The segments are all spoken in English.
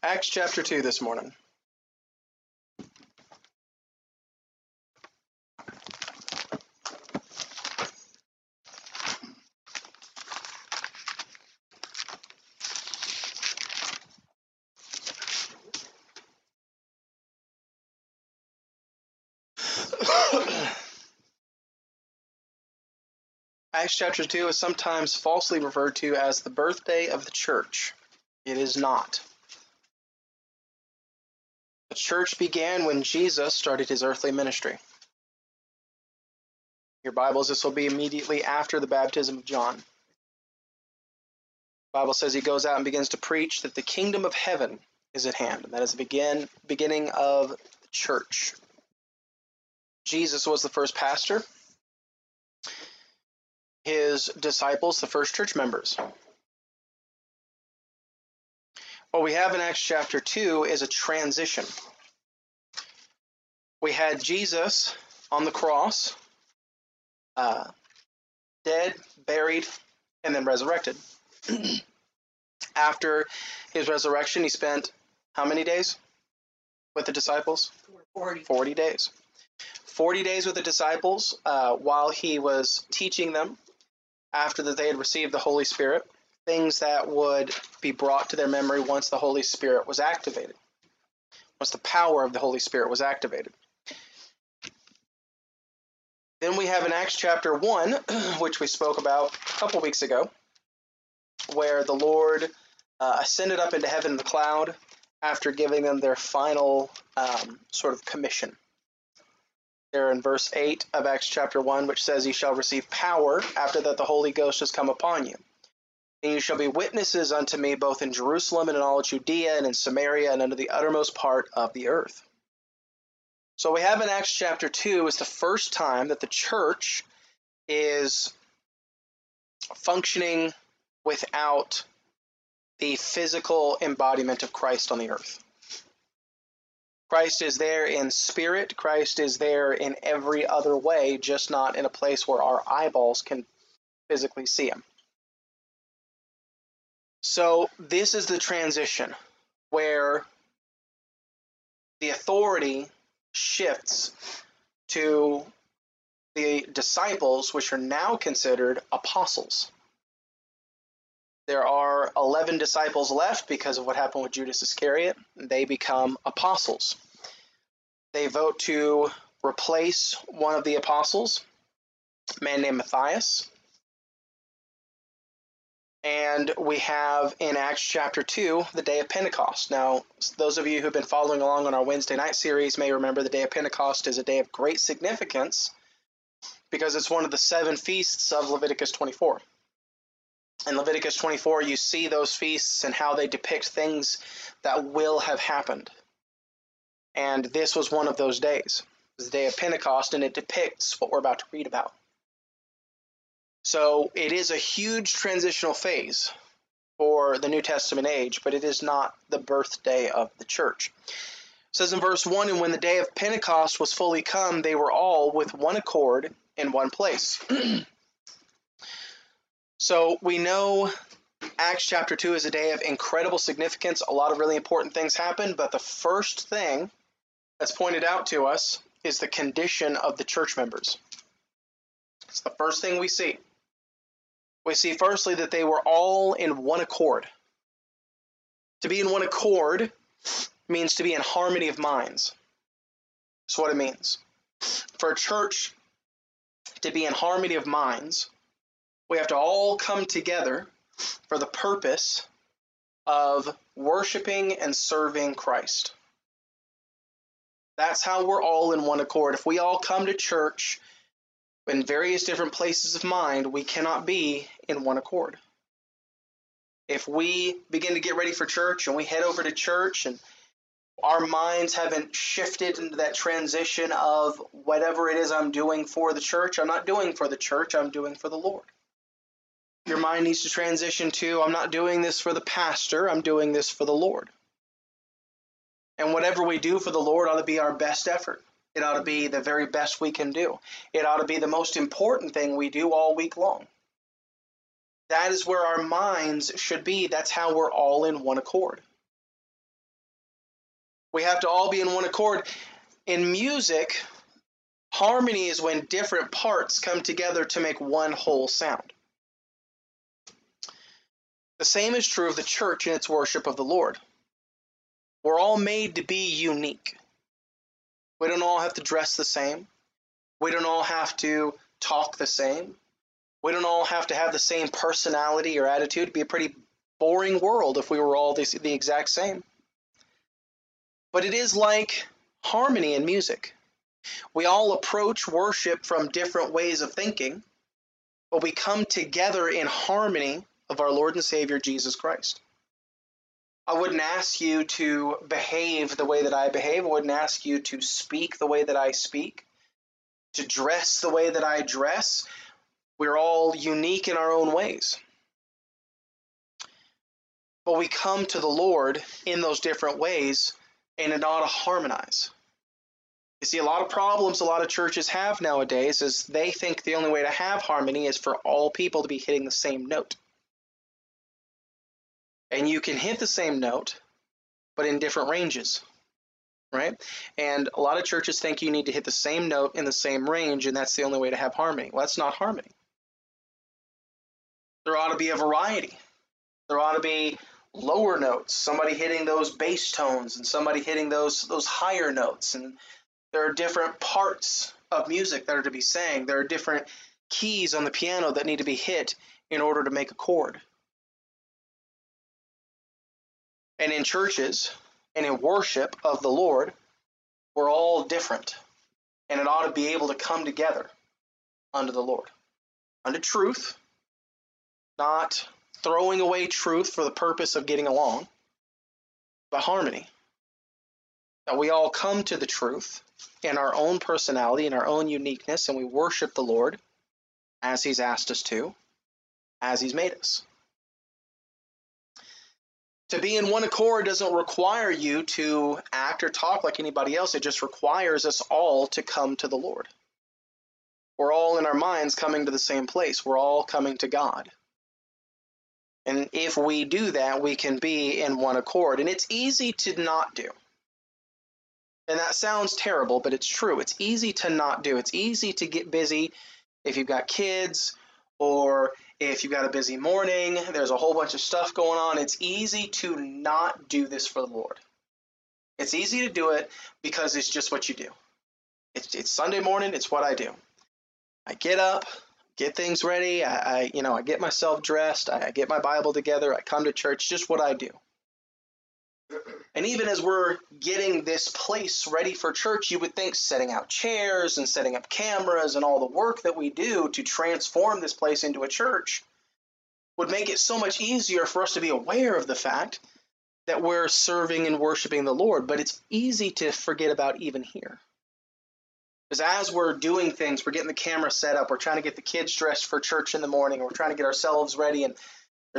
Acts chapter 2 this morning. Acts chapter 2 is sometimes falsely referred to as the birthday of the church. It is not. Church began when Jesus started his earthly ministry. Your Bibles, this will be immediately after the baptism of John. The Bible says he goes out and begins to preach that the kingdom of heaven is at hand. And that is the begin, beginning of the church. Jesus was the first pastor. His disciples, the first church members. What we have in Acts chapter 2 is a transition. We had Jesus on the cross, uh, dead, buried, and then resurrected. After his resurrection, he spent how many days with the disciples? 40. 40 days. 40 days with the disciples uh, while he was teaching them after that they had received the Holy Spirit things that would be brought to their memory once the Holy Spirit was activated, once the power of the Holy Spirit was activated. Then we have in Acts chapter 1, which we spoke about a couple weeks ago, where the Lord uh, ascended up into heaven in the cloud after giving them their final um, sort of commission. There in verse 8 of Acts chapter 1, which says, You shall receive power after that the Holy Ghost has come upon you. And you shall be witnesses unto me both in Jerusalem and in all Judea and in Samaria and unto the uttermost part of the earth. So we have in Acts chapter 2 is the first time that the church is functioning without the physical embodiment of Christ on the earth. Christ is there in spirit, Christ is there in every other way, just not in a place where our eyeballs can physically see him. So this is the transition where the authority shifts to the disciples, which are now considered apostles. There are 11 disciples left because of what happened with Judas Iscariot. They become apostles. They vote to replace one of the apostles, a man named Matthias. And we have in Acts chapter 2 the day of Pentecost. Now, those of you who've been following along on our Wednesday night series may remember the day of Pentecost is a day of great significance because it's one of the seven feasts of Leviticus 24. In Leviticus 24, you see those feasts and how they depict things that will have happened. And this was one of those days. The day of Pentecost, and it depicts what we're about to read about. So it is a huge transitional phase for the New Testament age, but it is not the birthday of the church. It says in verse 1 And when the day of Pentecost was fully come, they were all with one accord in one place. so we know Acts chapter 2 is a day of incredible significance. A lot of really important things happen, but the first thing that's pointed out to us is the condition of the church members. It's the first thing we see. We see firstly that they were all in one accord. To be in one accord means to be in harmony of minds. That's what it means. For a church to be in harmony of minds, we have to all come together for the purpose of worshiping and serving Christ. That's how we're all in one accord. If we all come to church in various different places of mind, we cannot be in one accord. If we begin to get ready for church and we head over to church and our minds haven't shifted into that transition of whatever it is I'm doing for the church, I'm not doing for the church, I'm doing for the Lord. Your mind needs to transition to I'm not doing this for the pastor, I'm doing this for the Lord. And whatever we do for the Lord ought to be our best effort. It ought to be the very best we can do. It ought to be the most important thing we do all week long. That is where our minds should be. That's how we're all in one accord. We have to all be in one accord. In music, harmony is when different parts come together to make one whole sound. The same is true of the church in its worship of the Lord. We're all made to be unique. We don't all have to dress the same. We don't all have to talk the same. We don't all have to have the same personality or attitude. It'd be a pretty boring world if we were all the, the exact same. But it is like harmony in music. We all approach worship from different ways of thinking, but we come together in harmony of our Lord and Savior Jesus Christ. I wouldn't ask you to behave the way that I behave. I wouldn't ask you to speak the way that I speak, to dress the way that I dress. We're all unique in our own ways. But we come to the Lord in those different ways and it ought to harmonize. You see, a lot of problems a lot of churches have nowadays is they think the only way to have harmony is for all people to be hitting the same note. And you can hit the same note, but in different ranges, right? And a lot of churches think you need to hit the same note in the same range, and that's the only way to have harmony. Well, that's not harmony. There ought to be a variety. There ought to be lower notes, somebody hitting those bass tones and somebody hitting those those higher notes and there are different parts of music that are to be sang. There are different keys on the piano that need to be hit in order to make a chord. And in churches and in worship of the Lord, we're all different. And it ought to be able to come together under the Lord. under truth, not throwing away truth for the purpose of getting along, but harmony. That we all come to the truth in our own personality, in our own uniqueness, and we worship the Lord as He's asked us to, as He's made us. To be in one accord doesn't require you to act or talk like anybody else. It just requires us all to come to the Lord. We're all in our minds coming to the same place. We're all coming to God. And if we do that, we can be in one accord. And it's easy to not do. And that sounds terrible, but it's true. It's easy to not do. It's easy to get busy if you've got kids or if you've got a busy morning, there's a whole bunch of stuff going on. It's easy to not do this for the Lord. It's easy to do it because it's just what you do. It's, it's Sunday morning, it's what I do. I get up, get things ready. I, I, you know, I get myself dressed. I get my Bible together. I come to church. Just what I do. And even as we're getting this place ready for church, you would think setting out chairs and setting up cameras and all the work that we do to transform this place into a church would make it so much easier for us to be aware of the fact that we're serving and worshiping the Lord. But it's easy to forget about even here. Because as we're doing things, we're getting the camera set up, we're trying to get the kids dressed for church in the morning, we're trying to get ourselves ready, and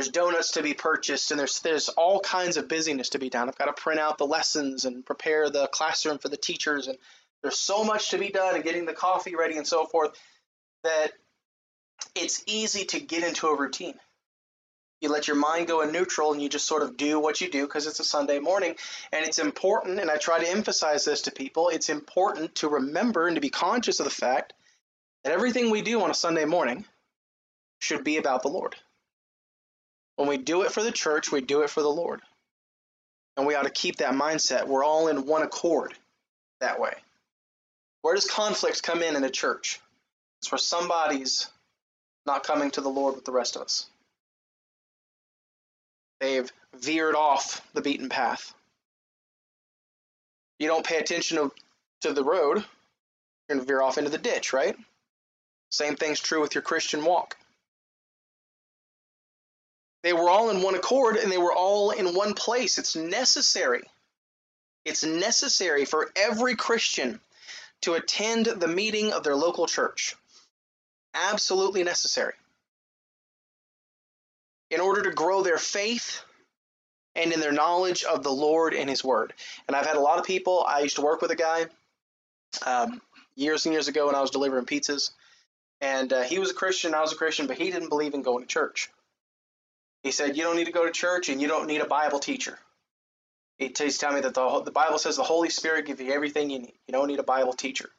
there's donuts to be purchased, and there's there's all kinds of busyness to be done. I've got to print out the lessons and prepare the classroom for the teachers, and there's so much to be done, and getting the coffee ready and so forth, that it's easy to get into a routine you let your mind go in neutral and you just sort of do what you do because it's a Sunday morning. And it's important, and I try to emphasize this to people it's important to remember and to be conscious of the fact that everything we do on a Sunday morning should be about the Lord. When we do it for the church, we do it for the Lord. And we ought to keep that mindset. We're all in one accord that way. Where does conflict come in in a church? It's where somebody's not coming to the Lord with the rest of us. They've veered off the beaten path. You don't pay attention to, the road, you're going to veer off into the ditch, right? Same thing's true with your Christian walk. They were all in one accord and they were all in one place. It's necessary. It's necessary for every Christian to attend the meeting of their local church. Absolutely necessary in order to grow their faith and in their knowledge of the Lord and His Word. And I've had a lot of people. I used to work with a guy um, years and years ago when I was delivering pizzas, and uh, he was a Christian. I was a Christian, but he didn't believe in going to church. He said, "You don't need to go to church, and you don't need a Bible teacher." He He's telling me that the, the Bible says the Holy Spirit gives you everything you need. You don't need a Bible teacher.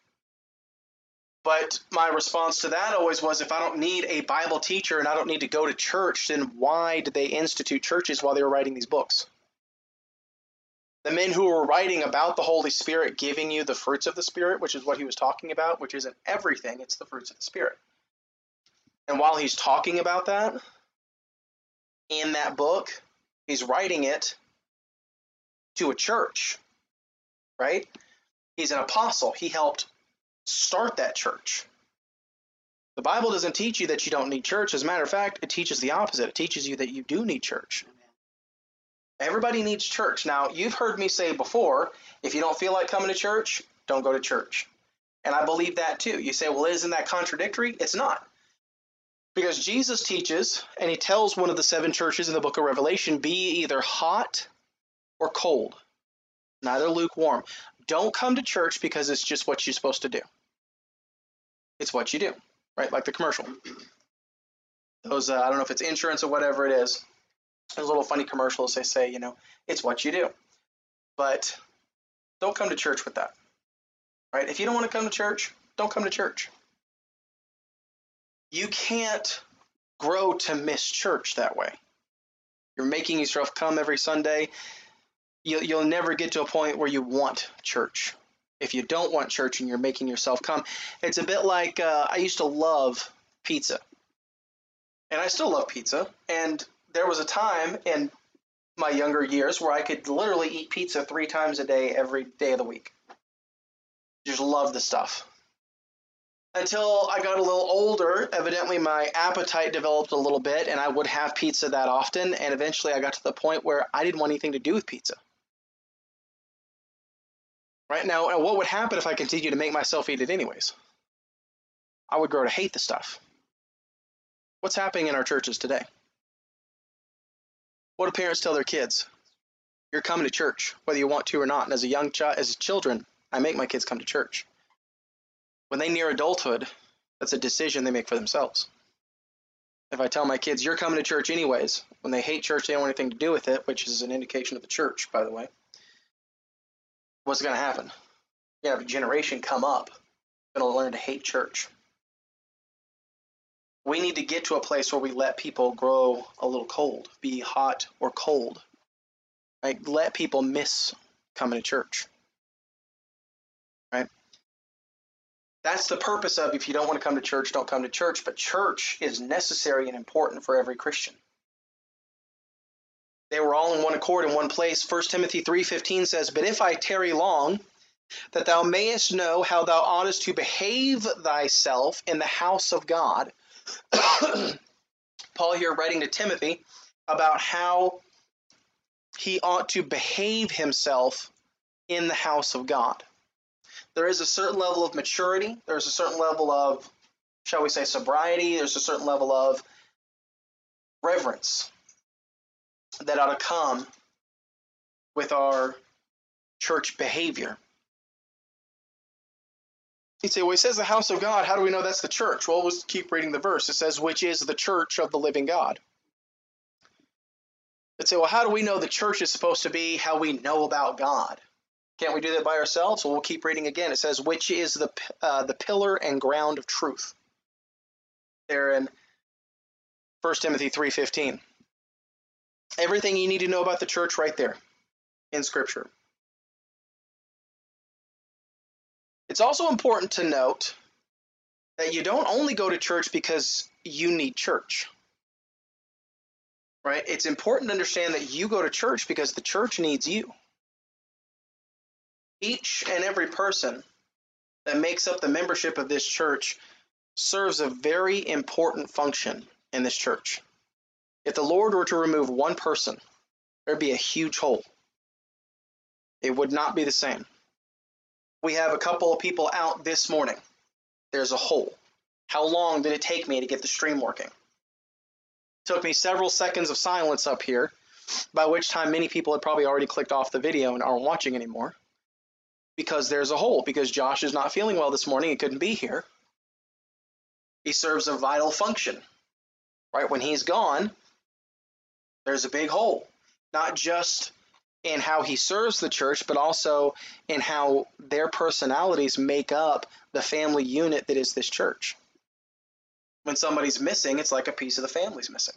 But my response to that always was if I don't need a Bible teacher and I don't need to go to church, then why did they institute churches while they were writing these books? The men who were writing about the Holy Spirit giving you the fruits of the Spirit, which is what he was talking about, which isn't everything, it's the fruits of the Spirit. And while he's talking about that in that book, he's writing it to a church, right? He's an apostle. He helped start that church. The Bible doesn't teach you that you don't need church. As a matter of fact, it teaches the opposite. It teaches you that you do need church. Everybody needs church. Now, you've heard me say before if you don't feel like coming to church, don't go to church. And I believe that too. You say, well, isn't that contradictory? It's not. Because Jesus teaches, and he tells one of the seven churches in the book of Revelation be either hot or cold, neither lukewarm. Don't come to church because it's just what you're supposed to do. It's what you do, right? Like the commercial. Those, uh, I don't know if it's insurance or whatever it is. Those little funny commercials, they say, you know, it's what you do. But don't come to church with that, right? If you don't want to come to church, don't come to church. You can't grow to miss church that way. You're making yourself come every Sunday. You'll, you'll never get to a point where you want church. If you don't want church and you're making yourself come, it's a bit like uh, I used to love pizza. And I still love pizza. And there was a time in my younger years where I could literally eat pizza three times a day every day of the week. Just love the stuff until I got a little older, evidently my appetite developed a little bit and I would have pizza that often. And eventually I got to the point where I didn't want anything to do with pizza. Right now, what would happen if I continued to make myself eat it anyways? I would grow to hate the stuff. What's happening in our churches today? What do parents tell their kids? You're coming to church, whether you want to or not. And as a young child, as children, I make my kids come to church when they near adulthood, that's a decision they make for themselves. If I tell my kids, you're coming to church anyways, when they hate church, they don't want anything to do with it, which is an indication of the church, by the way, what's going to happen? You have a generation come up going to learn to hate church. We need to get to a place where we let people grow a little cold, be hot or cold. Right? Let people miss coming to church. That's the purpose of if you don't want to come to church, don't come to church. But church is necessary and important for every Christian. They were all in one accord in one place. 1 Timothy 3:15 says, "But if I tarry long, that thou mayest know how thou oughtest to behave thyself in the house of God." Paul here writing to Timothy about how he ought to behave himself in the house of God there is a certain level of maturity. There's a certain level of, shall we say, sobriety. There's a certain level of reverence that ought to come with our church behavior. You say, well, he says the house of God. How do we know that's the church? Well, let's keep reading the verse. It says, which is the church of the living God. You'd say, well, how do we know the church is supposed to be how we know about God? Can't we do that by ourselves? Well, we'll keep reading again. It says, which is the, uh, the pillar and ground of truth. There in 1 Timothy 3.15. Everything you need to know about the church right there in Scripture. It's also important to note that you don't only go to church because you need church. Right? It's important to understand that you go to church because the church needs you each and every person that makes up the membership of this church serves a very important function in this church. If the Lord were to remove one person, there'd be a huge hole. It would not be the same. We have a couple of people out this morning. There's a hole. How long did it take me to get the stream working? It took me several seconds of silence up here, by which time many people had probably already clicked off the video and aren't watching anymore because there's a hole, because Josh is not feeling well this morning. He couldn't be here. He serves a vital function, right? When he's gone, there's a big hole. Not just in how he serves the church, but also in how their personalities make up the family unit that is this church. When somebody's missing, it's like a piece of the family's missing.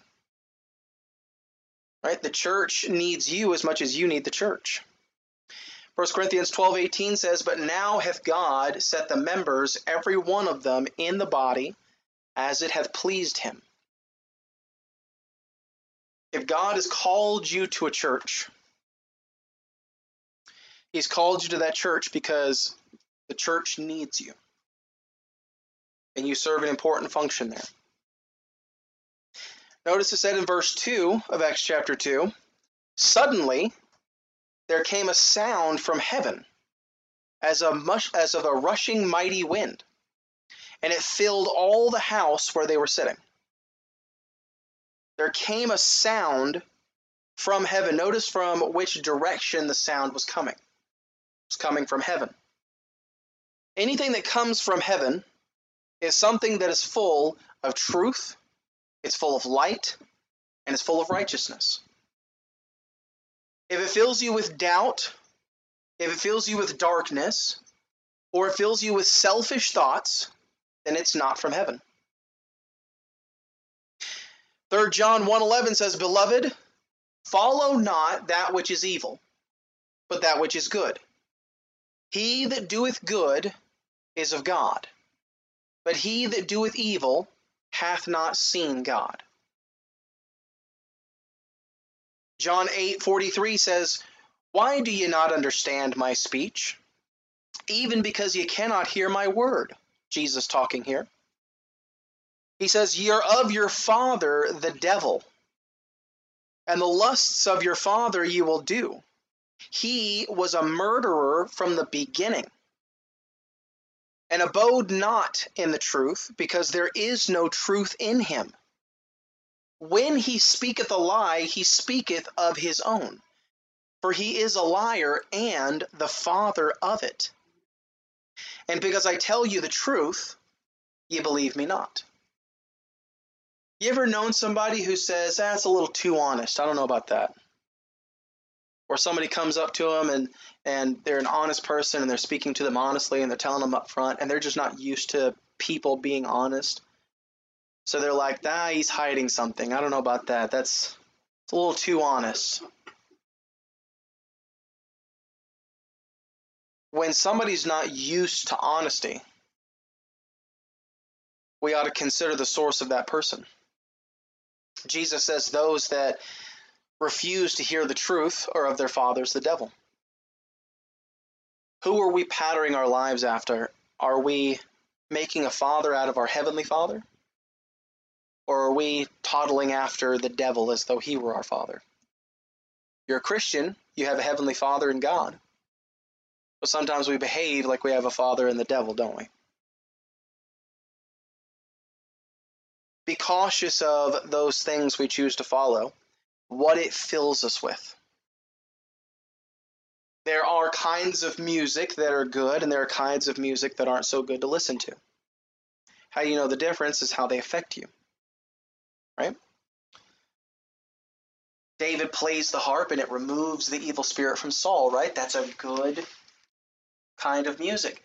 Right? The church needs you as much as you need the church. 1 Corinthians 12:18 says, But now hath God set the members, every one of them, in the body, as it hath pleased him. If God has called you to a church, He's called you to that church because the church needs you. And you serve an important function there. Notice it said in verse 2 of Acts chapter 2 Suddenly there came a sound from heaven as, a much, as of a rushing mighty wind, and it filled all the house where they were sitting. There came a sound from heaven. Notice from which direction the sound was coming. It's coming from heaven. Anything that comes from heaven is something that is full of truth, it's full of light, and it's full of righteousness. If it fills you with doubt, if it fills you with darkness, or it fills you with selfish thoughts, then it's not from heaven. 3 John 1:11 says, "Beloved, follow not that which is evil, but that which is good. He that doeth good is of God, but he that doeth evil hath not seen God." John 8:43 says, "Why do ye not understand my speech? Even because ye cannot hear my word." Jesus talking here. He says, Ye are of your father, the devil, and the lusts of your father ye will do. He was a murderer from the beginning, and abode not in the truth, because there is no truth in him. When he speaketh a lie, he speaketh of his own, for he is a liar and the father of it. And because I tell you the truth, ye believe me not. You ever known somebody who says, that's ah, a little too honest? I don't know about that. Or somebody comes up to them and, and they're an honest person and they're speaking to them honestly and they're telling them up front and they're just not used to people being honest. So they're like, ah, he's hiding something. I don't know about that. That's it's a little too honest. When somebody's not used to honesty, we ought to consider the source of that person. Jesus says those that refuse to hear the truth are of their fathers the devil. Who are we patterning our lives after? Are we making a father out of our heavenly father? Or are we toddling after the devil as though he were our father? You're a Christian, you have a heavenly father in God. But sometimes we behave like we have a father in the devil, don't we? Be cautious of those things we choose to follow, what it fills us with. There are kinds of music that are good, and there are kinds of music that aren't so good to listen to. How you know the difference is how they affect you right? David plays the harp and it removes the evil spirit from Saul, right? That's a good kind of music.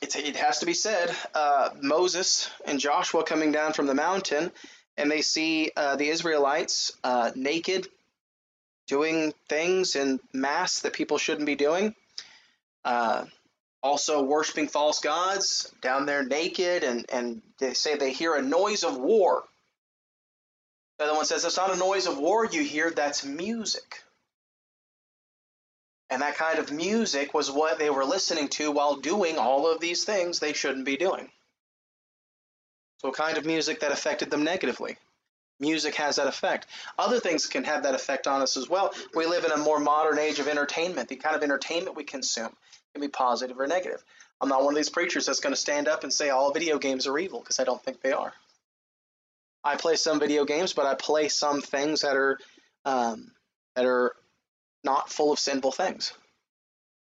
It's, it has to be said, uh, Moses and Joshua coming down from the mountain, and they see uh, the Israelites uh, naked, doing things in mass that people shouldn't be doing. Also worshiping false gods down there naked and, and they say they hear a noise of war. The other one says it's not a noise of war you hear, that's music. And that kind of music was what they were listening to while doing all of these things they shouldn't be doing. So, a kind of music that affected them negatively. Music has that effect. Other things can have that effect on us as well. We live in a more modern age of entertainment. The kind of entertainment we consume can be positive or negative. I'm not one of these preachers that's going to stand up and say all video games are evil because I don't think they are. I play some video games, but I play some things that are um, that are not full of sinful things.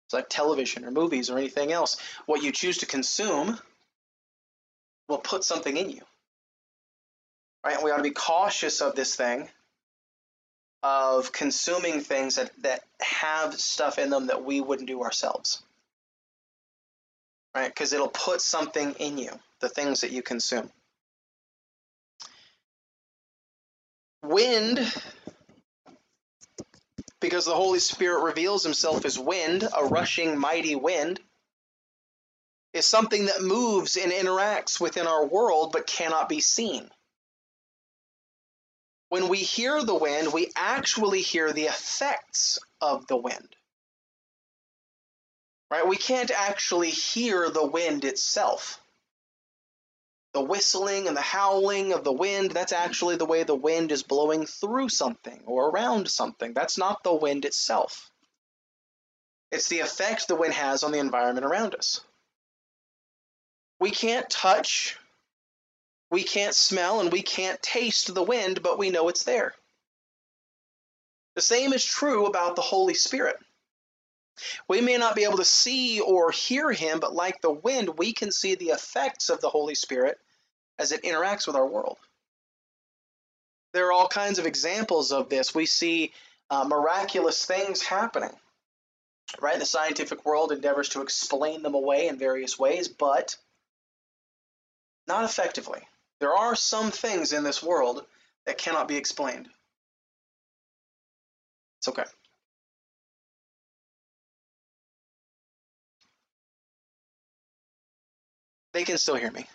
It's like television or movies or anything else. What you choose to consume will put something in you. Right? We ought to be cautious of this thing of consuming things that, that have stuff in them that we wouldn't do ourselves. Right? Because it'll put something in you, the things that you consume. Wind, because the Holy Spirit reveals himself as wind, a rushing, mighty wind, is something that moves and interacts within our world but cannot be seen. When we hear the wind, we actually hear the effects of the wind. Right? We can't actually hear the wind itself. The whistling and the howling of the wind, that's actually the way the wind is blowing through something or around something. That's not the wind itself. It's the effect the wind has on the environment around us. We can't touch we can't smell and we can't taste the wind, but we know it's there. The same is true about the Holy Spirit. We may not be able to see or hear him, but like the wind, we can see the effects of the Holy Spirit as it interacts with our world. There are all kinds of examples of this. We see uh, miraculous things happening. Right? The scientific world endeavors to explain them away in various ways, but not effectively. There are some things in this world that cannot be explained. It's okay. They can still hear me.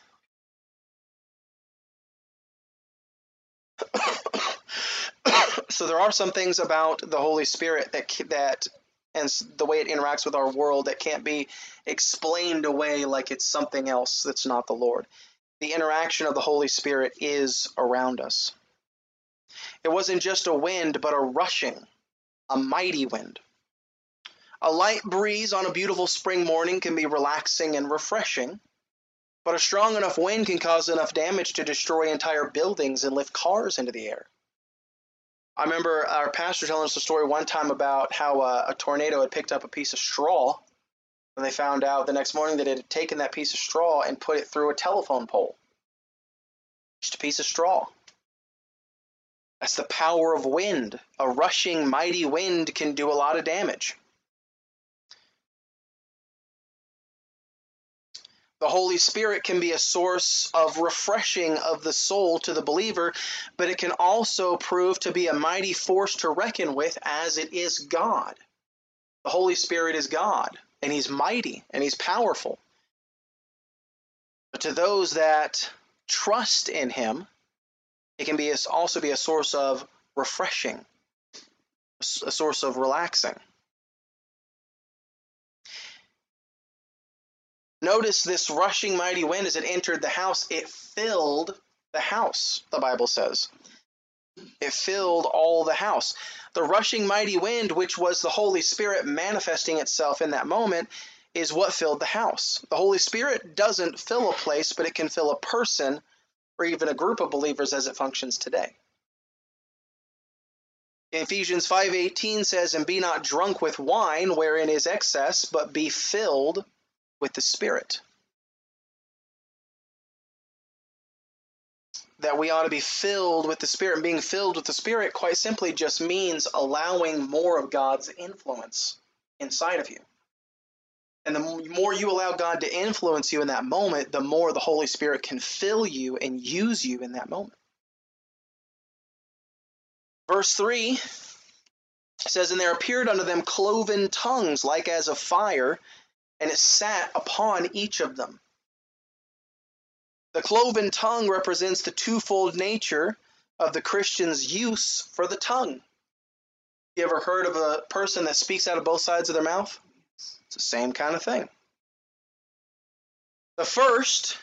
so there are some things about the Holy Spirit that that and the way it interacts with our world that can't be explained away like it's something else that's not the Lord the interaction of the Holy Spirit is around us. It wasn't just a wind, but a rushing, a mighty wind. A light breeze on a beautiful spring morning can be relaxing and refreshing, but a strong enough wind can cause enough damage to destroy entire buildings and lift cars into the air. I remember our pastor telling us a story one time about how uh, a tornado had picked up a piece of straw and they found out the next morning that it had taken that piece of straw and put it through a telephone pole. Just a piece of straw. That's the power of wind. A rushing, mighty wind can do a lot of damage. The Holy Spirit can be a source of refreshing of the soul to the believer, but it can also prove to be a mighty force to reckon with as it is God. The Holy Spirit is God and he's mighty and he's powerful. But to those that trust in him, it can be also be a source of refreshing, a source of relaxing. Notice this rushing mighty wind as it entered the house, it filled the house, the Bible says. It filled all the house. The rushing mighty wind, which was the Holy Spirit manifesting itself in that moment, is what filled the house. The Holy Spirit doesn't fill a place, but it can fill a person or even a group of believers as it functions today. Ephesians 5:18 says, "And be not drunk with wine, wherein is excess, but be filled with the Spirit." that we ought to be filled with the Spirit. And being filled with the Spirit quite simply just means allowing more of God's influence inside of you. And the more you allow God to influence you in that moment, the more the Holy Spirit can fill you and use you in that moment. Verse 3 says, And there appeared unto them cloven tongues like as of fire, and it sat upon each of them. The cloven tongue represents the twofold nature of the Christian's use for the tongue. You ever heard of a person that speaks out of both sides of their mouth? It's the same kind of thing. The first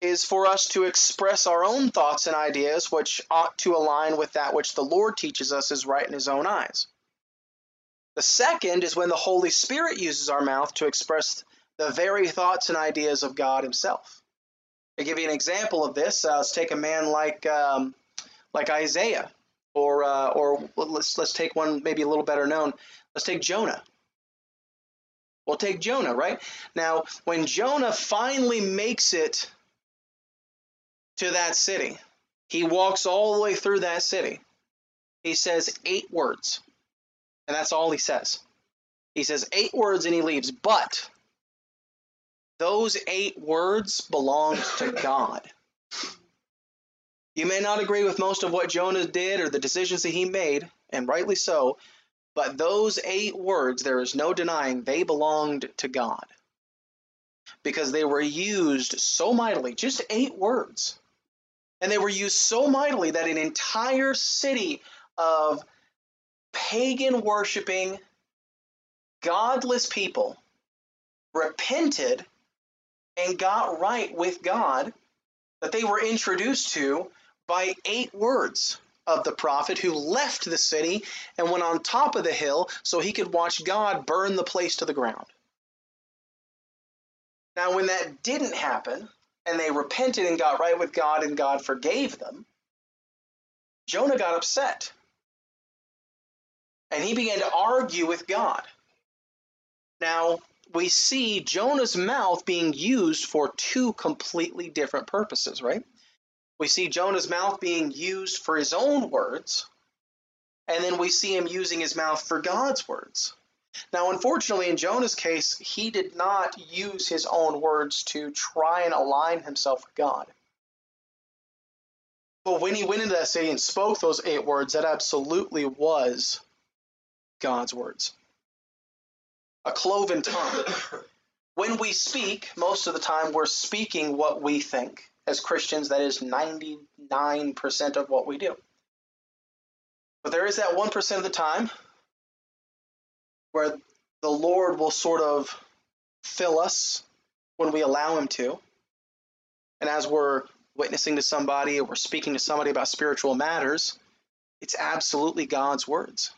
is for us to express our own thoughts and ideas, which ought to align with that which the Lord teaches us is right in His own eyes. The second is when the Holy Spirit uses our mouth to express the very thoughts and ideas of God Himself. To give you an example of this, uh, let's take a man like um, like Isaiah, or uh, or let's let's take one maybe a little better known. Let's take Jonah. We'll take Jonah, right? Now, when Jonah finally makes it to that city, he walks all the way through that city. He says eight words. And that's all he says. He says eight words and he leaves. But those eight words belong to God. You may not agree with most of what Jonah did or the decisions that he made, and rightly so, but those eight words, there is no denying, they belonged to God. Because they were used so mightily, just eight words. And they were used so mightily that an entire city of pagan worshiping, godless people repented and got right with God that they were introduced to by eight words of the prophet who left the city and went on top of the hill so he could watch God burn the place to the ground. Now, when that didn't happen and they repented and got right with God and God forgave them, Jonah got upset and he began to argue with God. Now, we see Jonah's mouth being used for two completely different purposes, right? We see Jonah's mouth being used for his own words, and then we see him using his mouth for God's words. Now, unfortunately, in Jonah's case, he did not use his own words to try and align himself with God. But when he went into that city and spoke those eight words, that absolutely was God's words. A cloven tongue. When we speak, most of the time we're speaking what we think. As Christians, that is 99% of what we do. But there is that 1% of the time where the Lord will sort of fill us when we allow Him to. And as we're witnessing to somebody or we're speaking to somebody about spiritual matters, it's absolutely God's words.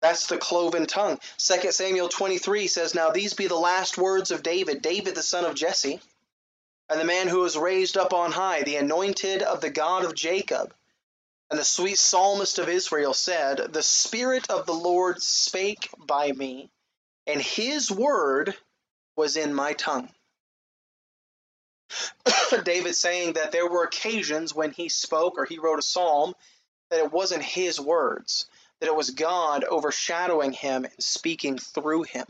That's the cloven tongue. 2 Samuel 23 says, Now these be the last words of David, David the son of Jesse, and the man who was raised up on high, the anointed of the God of Jacob. And the sweet psalmist of Israel said, The Spirit of the Lord spake by me, and his word was in my tongue. David saying that there were occasions when he spoke or he wrote a psalm that it wasn't his words that it was God overshadowing him and speaking through him.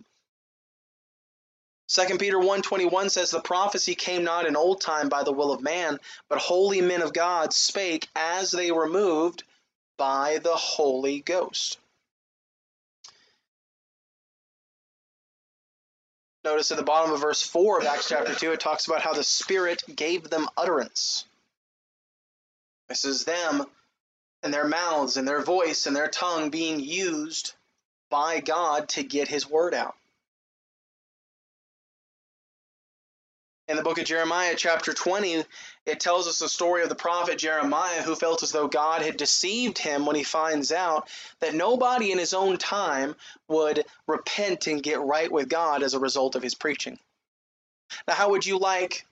2 Peter 1:21 says the prophecy came not in old time by the will of man, but holy men of God spake as they were moved by the Holy Ghost. Notice at the bottom of verse 4 of Acts chapter 2, it talks about how the Spirit gave them utterance. This is them and their mouths and their voice and their tongue being used by God to get his word out. In the book of Jeremiah, chapter 20, it tells us the story of the prophet Jeremiah who felt as though God had deceived him when he finds out that nobody in his own time would repent and get right with God as a result of his preaching. Now, how would you like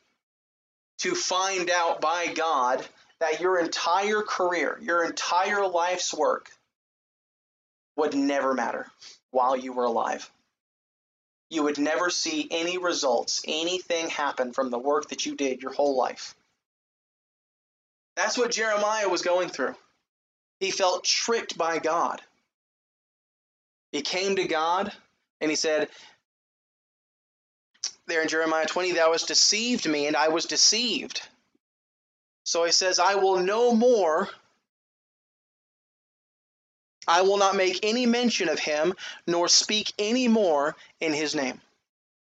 to find out by God that your entire career, your entire life's work would never matter while you were alive. You would never see any results, anything happen from the work that you did your whole life. That's what Jeremiah was going through. He felt tricked by God. He came to God and he said, there in Jeremiah 20, thou hast deceived me, and I was deceived. So he says, I will no more, I will not make any mention of him, nor speak any more in his name.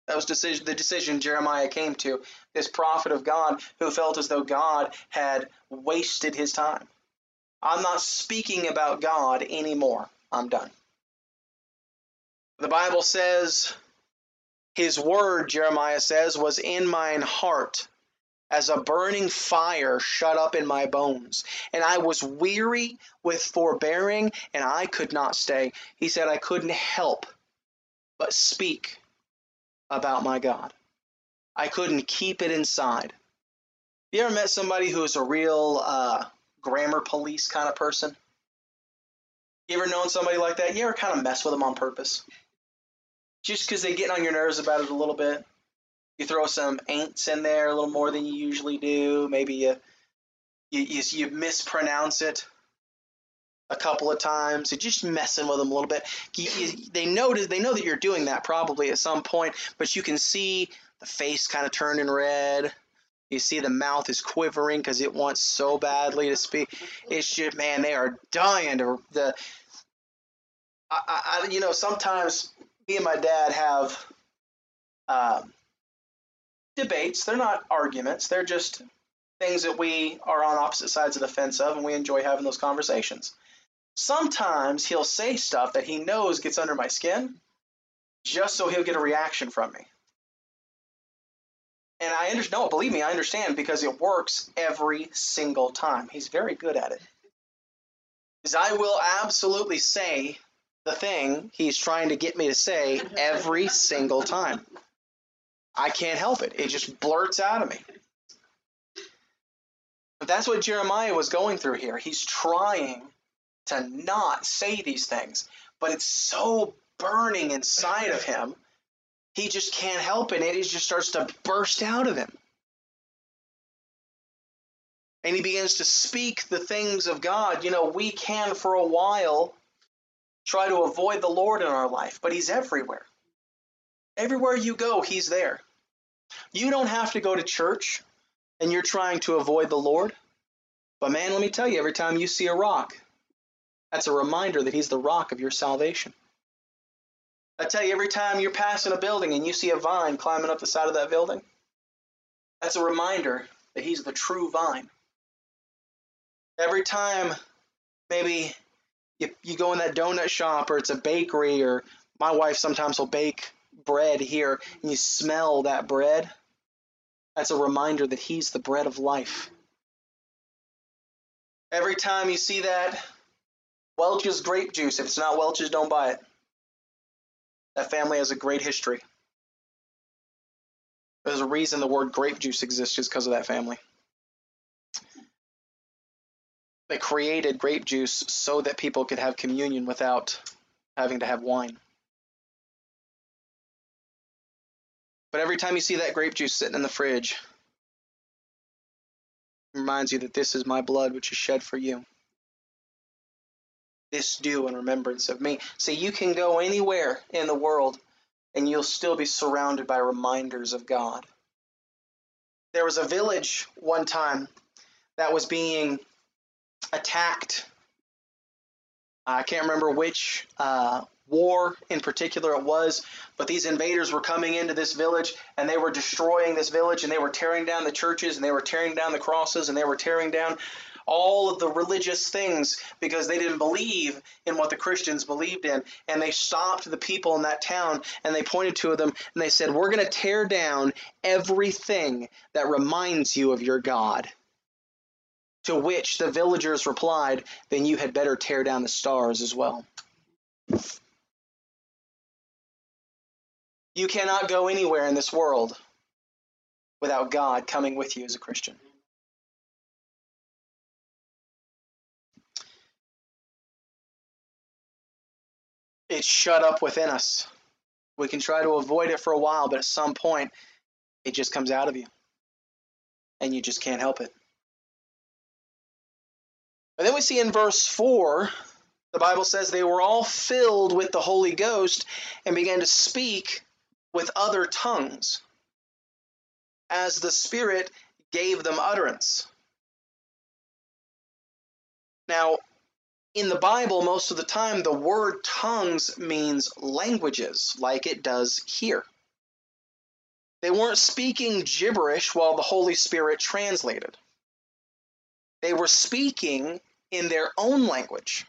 That was decision, the decision Jeremiah came to, this prophet of God who felt as though God had wasted his time. I'm not speaking about God anymore. I'm done. The Bible says, His word, Jeremiah says, was in mine heart as a burning fire shut up in my bones. And I was weary with forbearing, and I could not stay. He said, I couldn't help but speak about my God. I couldn't keep it inside. You ever met somebody who is a real uh, grammar police kind of person? You ever known somebody like that? You ever kind of mess with them on purpose? Just because they get on your nerves about it a little bit? You throw some ain'ts in there a little more than you usually do. Maybe you you, you, you mispronounce it a couple of times. You're just messing with them a little bit. You, you, they notice they know that you're doing that probably at some point, but you can see the face kind of turning red. You see the mouth is quivering because it wants so badly to speak. It's just man, they are dying to the. I, I you know sometimes me and my dad have um, debates. They're not arguments. They're just things that we are on opposite sides of the fence of, and we enjoy having those conversations. Sometimes he'll say stuff that he knows gets under my skin just so he'll get a reaction from me. And I understand, no, believe me, I understand because it works every single time. He's very good at it. Because I will absolutely say the thing he's trying to get me to say every single time. I can't help it. It just blurts out of me. But that's what Jeremiah was going through here. He's trying to not say these things, but it's so burning inside of him, he just can't help it. It just starts to burst out of him. And he begins to speak the things of God. You know, we can for a while try to avoid the Lord in our life, but he's everywhere. Everywhere you go, he's there. You don't have to go to church and you're trying to avoid the Lord. But man, let me tell you, every time you see a rock, that's a reminder that He's the rock of your salvation. I tell you, every time you're passing a building and you see a vine climbing up the side of that building, that's a reminder that He's the true vine. Every time maybe you, you go in that donut shop or it's a bakery or my wife sometimes will bake bread here and you smell that bread, that's a reminder that He's the bread of life. Every time you see that Welch's grape juice, if it's not Welch's, don't buy it. That family has a great history. There's a reason the word grape juice exists just because of that family. They created grape juice so that people could have communion without having to have wine. But every time you see that grape juice sitting in the fridge, reminds you that this is my blood which is shed for you. This do in remembrance of me. See, you can go anywhere in the world and you'll still be surrounded by reminders of God. There was a village one time that was being attacked. I can't remember which uh, war in particular it was, but these invaders were coming into this village and they were destroying this village and they were tearing down the churches and they were tearing down the crosses and they were tearing down all of the religious things because they didn't believe in what the Christians believed in. And they stopped the people in that town and they pointed to them and they said, We're going to tear down everything that reminds you of your God. To which the villagers replied, Then you had better tear down the stars as well. You cannot go anywhere in this world without God coming with you as a Christian. It's shut up within us. We can try to avoid it for a while, but at some point, it just comes out of you. And you just can't help it. And then we see in verse 4, the Bible says they were all filled with the Holy Ghost and began to speak with other tongues as the Spirit gave them utterance. Now, in the Bible, most of the time, the word tongues means languages, like it does here. They weren't speaking gibberish while the Holy Spirit translated. They were speaking in their own language.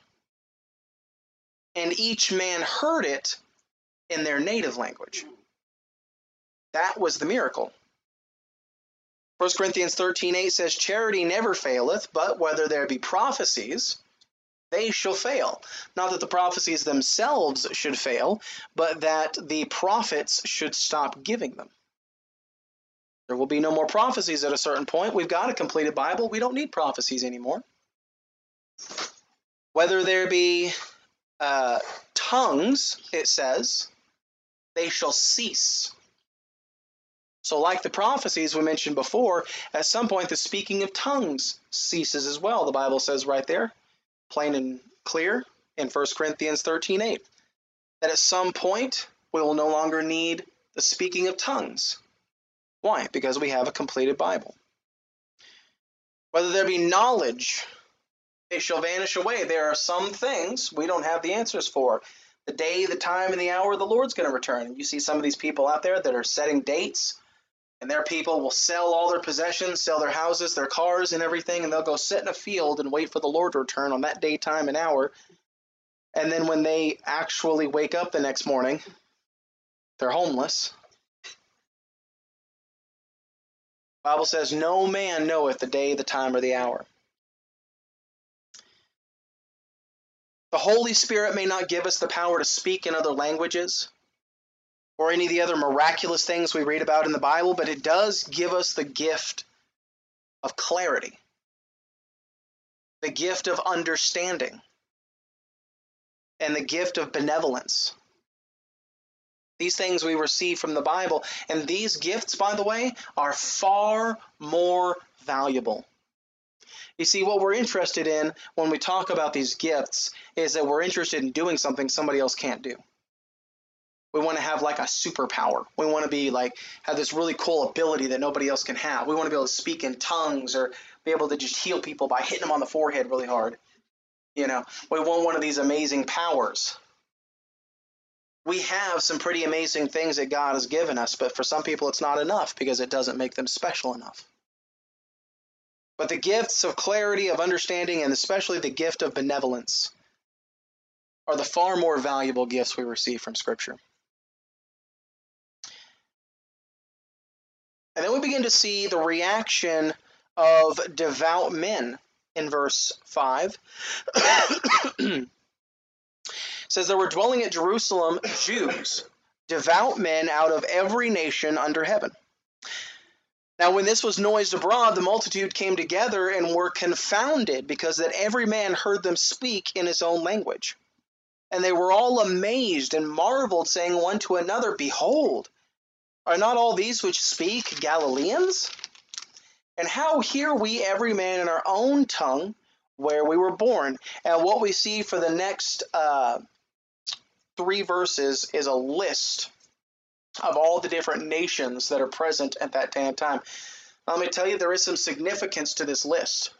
And each man heard it in their native language. That was the miracle. 1 Corinthians 13 8 says, Charity never faileth, but whether there be prophecies, they shall fail. Not that the prophecies themselves should fail, but that the prophets should stop giving them. There will be no more prophecies at a certain point. We've got a completed Bible. We don't need prophecies anymore. Whether there be uh, tongues, it says, they shall cease. So, like the prophecies we mentioned before, at some point the speaking of tongues ceases as well. The Bible says right there, plain and clear in 1 Corinthians 13 8, that at some point we will no longer need the speaking of tongues. Why? Because we have a completed Bible. Whether there be knowledge, it shall vanish away. There are some things we don't have the answers for. The day, the time, and the hour the Lord's going to return. You see some of these people out there that are setting dates, and their people will sell all their possessions, sell their houses, their cars, and everything, and they'll go sit in a field and wait for the Lord to return on that day, time, and hour. And then when they actually wake up the next morning, they're homeless Bible says, No man knoweth the day, the time, or the hour. The Holy Spirit may not give us the power to speak in other languages or any of the other miraculous things we read about in the Bible, but it does give us the gift of clarity, the gift of understanding, and the gift of benevolence. These things we receive from the Bible. And these gifts, by the way, are far more valuable. You see, what we're interested in when we talk about these gifts is that we're interested in doing something somebody else can't do. We want to have like a superpower. We want to be like, have this really cool ability that nobody else can have. We want to be able to speak in tongues or be able to just heal people by hitting them on the forehead really hard. You know, we want one of these amazing powers we have some pretty amazing things that God has given us, but for some people it's not enough because it doesn't make them special enough. But the gifts of clarity, of understanding, and especially the gift of benevolence are the far more valuable gifts we receive from Scripture. And then we begin to see the reaction of devout men in verse 5. says there were dwelling at Jerusalem Jews, devout men out of every nation under heaven. Now, when this was noised abroad, the multitude came together and were confounded, because that every man heard them speak in his own language. And they were all amazed and marveled, saying one to another, Behold, are not all these which speak Galileans? And how hear we every man in our own tongue where we were born? And what we see for the next uh, three verses is a list of all the different nations that are present at that day and time. Let me tell you, there is some significance to this list.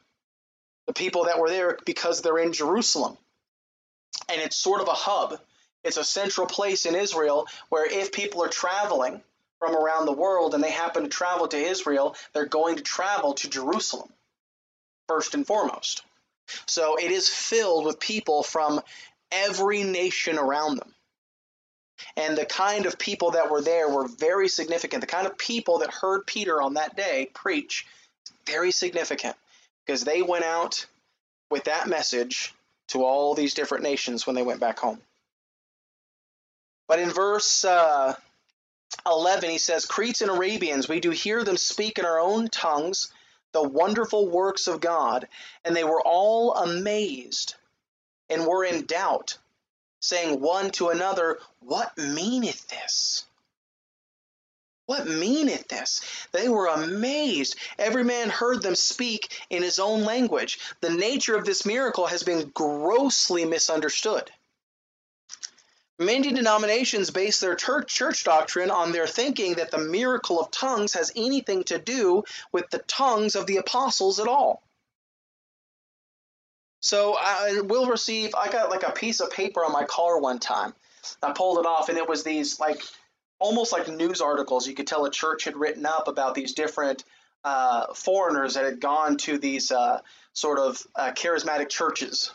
The people that were there because they're in Jerusalem. And it's sort of a hub. It's a central place in Israel where if people are traveling from around the world and they happen to travel to Israel, they're going to travel to Jerusalem first and foremost. So it is filled with people from every nation around them. And the kind of people that were there were very significant. The kind of people that heard Peter on that day preach, very significant because they went out with that message to all these different nations when they went back home. But in verse uh, 11, he says, Cretes and Arabians, we do hear them speak in our own tongues the wonderful works of God. And they were all amazed and were in doubt, saying one to another, What meaneth this? What meaneth this? They were amazed. Every man heard them speak in his own language. The nature of this miracle has been grossly misunderstood. Many denominations base their church doctrine on their thinking that the miracle of tongues has anything to do with the tongues of the apostles at all. So I will receive. I got like a piece of paper on my car one time. I pulled it off, and it was these like almost like news articles. You could tell a church had written up about these different uh, foreigners that had gone to these uh, sort of uh, charismatic churches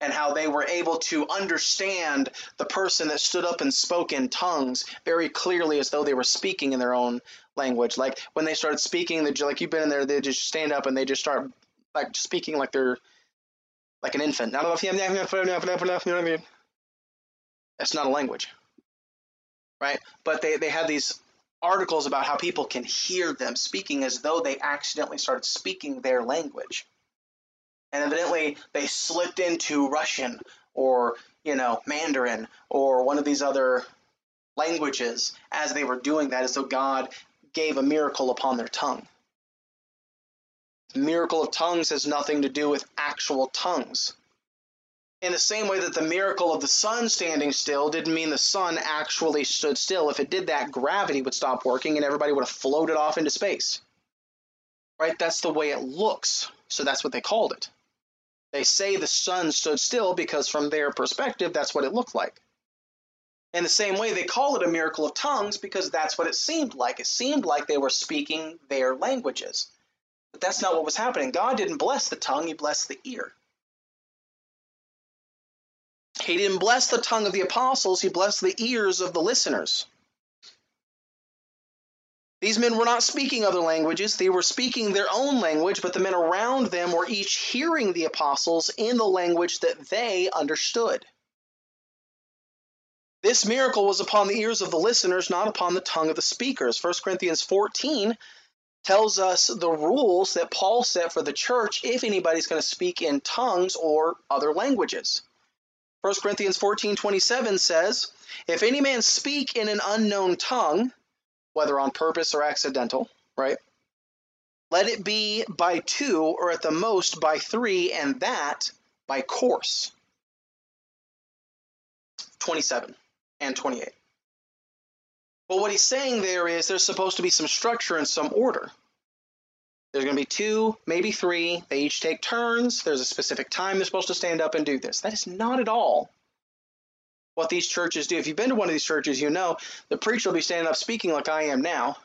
and how they were able to understand the person that stood up and spoke in tongues very clearly as though they were speaking in their own language. Like when they started speaking, they like you've been in there, they just stand up and they just start like speaking like they're like an infant. I don't know if That's not a language, right? But they, they had these articles about how people can hear them speaking as though they accidentally started speaking their language. And evidently they slipped into Russian or, you know, Mandarin or one of these other languages as they were doing that, as though God gave a miracle upon their tongue. The miracle of tongues has nothing to do with actual tongues. In the same way that the miracle of the sun standing still didn't mean the sun actually stood still. If it did that, gravity would stop working and everybody would have floated off into space. Right? That's the way it looks. So that's what they called it. They say the sun stood still because, from their perspective, that's what it looked like. In the same way, they call it a miracle of tongues because that's what it seemed like. It seemed like they were speaking their languages. But that's not what was happening. God didn't bless the tongue, He blessed the ear. He didn't bless the tongue of the apostles, He blessed the ears of the listeners. These men were not speaking other languages, they were speaking their own language, but the men around them were each hearing the apostles in the language that they understood. This miracle was upon the ears of the listeners, not upon the tongue of the speakers. 1 Corinthians 14 tells us the rules that Paul set for the church if anybody's going to speak in tongues or other languages. 1 Corinthians 14 27 says, If any man speak in an unknown tongue, whether on purpose or accidental, right? Let it be by two, or at the most by three, and that by course. 27 and 28. Well, what he's saying there is there's supposed to be some structure and some order. There's going to be two, maybe three. They each take turns. There's a specific time they're supposed to stand up and do this. That is not at all what these churches do. If you've been to one of these churches, you know the preacher will be standing up speaking like I am now,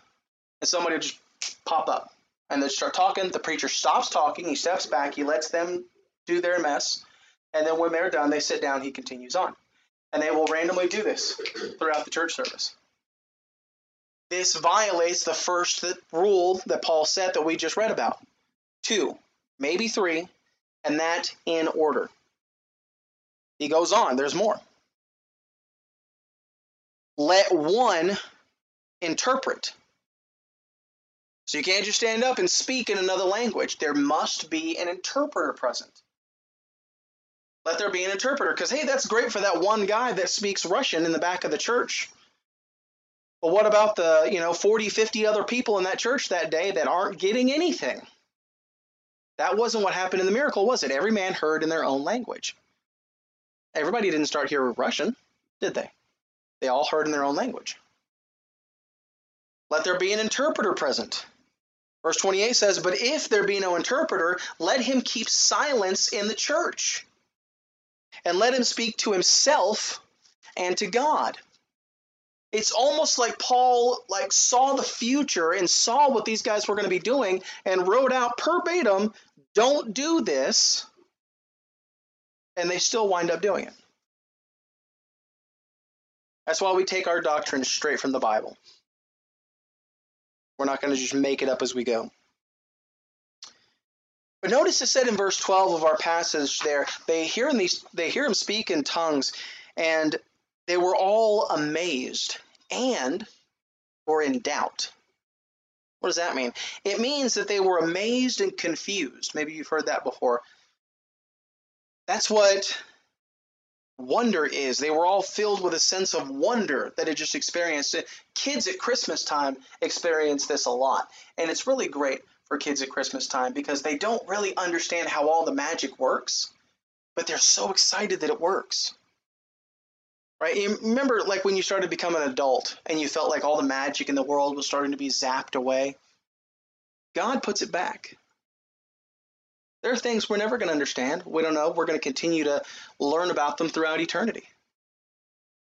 and somebody will just pop up and they start talking. The preacher stops talking, he steps back, he lets them do their mess, and then when they're done, they sit down, he continues on. And they will randomly do this throughout the church service. This violates the first rule that Paul set that we just read about. Two, maybe three, and that in order. He goes on, there's more let one interpret. So you can't just stand up and speak in another language. There must be an interpreter present. Let there be an interpreter because, hey, that's great for that one guy that speaks Russian in the back of the church. But what about the, you know, 40, 50 other people in that church that day that aren't getting anything? That wasn't what happened in the miracle, was it? Every man heard in their own language. Everybody didn't start hearing Russian, did they? They all heard in their own language. Let there be an interpreter present. Verse 28 says, But if there be no interpreter, let him keep silence in the church, and let him speak to himself and to God. It's almost like Paul like saw the future and saw what these guys were going to be doing and wrote out verbatim, don't do this. And they still wind up doing it. That's why we take our doctrine straight from the Bible. We're not going to just make it up as we go. But notice it said in verse 12 of our passage there, they hear these they hear him speak in tongues, and they were all amazed and were in doubt. What does that mean? It means that they were amazed and confused. Maybe you've heard that before. That's what wonder is. They were all filled with a sense of wonder that had just experienced it. Kids at Christmas time experience this a lot. And it's really great for kids at Christmas time because they don't really understand how all the magic works, but they're so excited that it works. Right? You remember like when you started to become an adult and you felt like all the magic in the world was starting to be zapped away? God puts it back. There are things we're never going to understand. We don't know. We're going to continue to learn about them throughout eternity.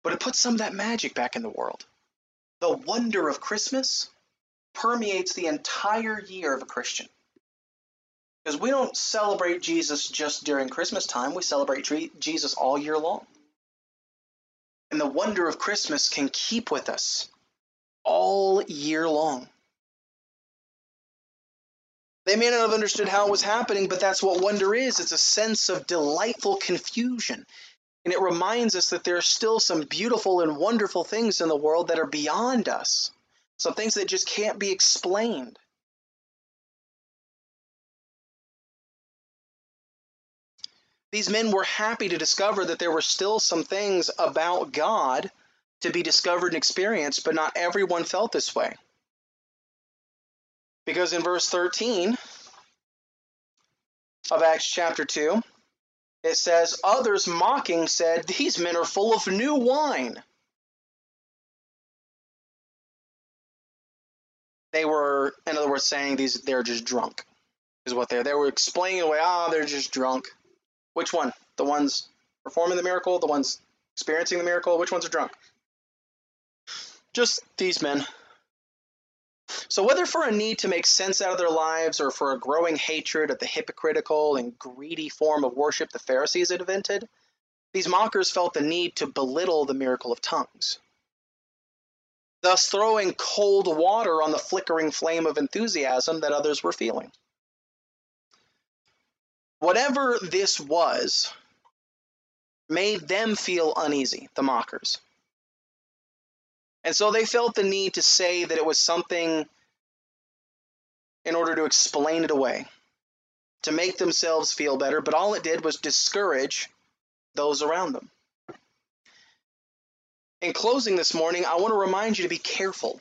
But it puts some of that magic back in the world. The wonder of Christmas permeates the entire year of a Christian. Because we don't celebrate Jesus just during Christmas time, we celebrate Jesus all year long. And the wonder of Christmas can keep with us all year long. They may not have understood how it was happening, but that's what wonder is. It's a sense of delightful confusion. And it reminds us that there are still some beautiful and wonderful things in the world that are beyond us, some things that just can't be explained. These men were happy to discover that there were still some things about God to be discovered and experienced, but not everyone felt this way. Because in verse 13 of Acts chapter 2, it says, Others mocking said, These men are full of new wine. They were, in other words, saying these they're just drunk, is what they're. They were explaining away, ah, oh, they're just drunk. Which one? The ones performing the miracle, the ones experiencing the miracle, which ones are drunk? Just these men. So, whether for a need to make sense out of their lives or for a growing hatred of the hypocritical and greedy form of worship the Pharisees had invented, these mockers felt the need to belittle the miracle of tongues, thus throwing cold water on the flickering flame of enthusiasm that others were feeling. Whatever this was, made them feel uneasy, the mockers. And so they felt the need to say that it was something in order to explain it away, to make themselves feel better, but all it did was discourage those around them. In closing this morning, I want to remind you to be careful.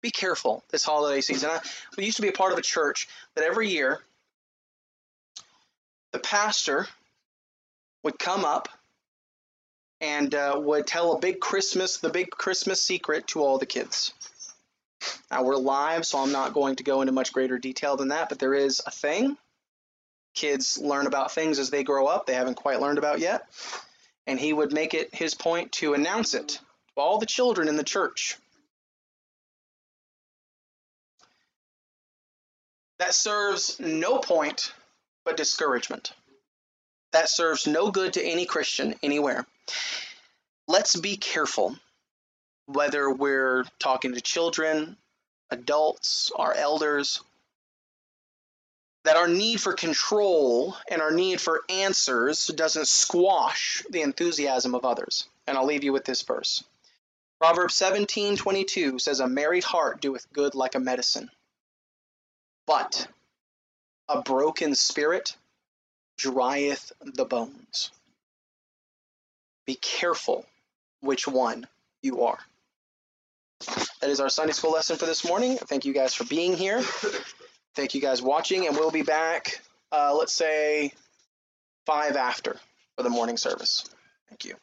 Be careful this holiday season. I, we used to be a part of a church that every year the pastor would come up and uh, would tell a big Christmas, the big Christmas secret to all the kids. Now we're live, so I'm not going to go into much greater detail than that, but there is a thing. Kids learn about things as they grow up, they haven't quite learned about yet. And he would make it his point to announce it to all the children in the church. That serves no point but discouragement. That serves no good to any Christian anywhere. Let's be careful whether we're talking to children, adults, our elders, that our need for control and our need for answers doesn't squash the enthusiasm of others. And I'll leave you with this verse. Proverbs 17:22 says a merry heart doeth good like a medicine. But a broken spirit drieth the bones. Be careful which one you are. That is our Sunday school lesson for this morning. Thank you guys for being here. Thank you guys watching, and we'll be back, uh, let's say, five after for the morning service. Thank you.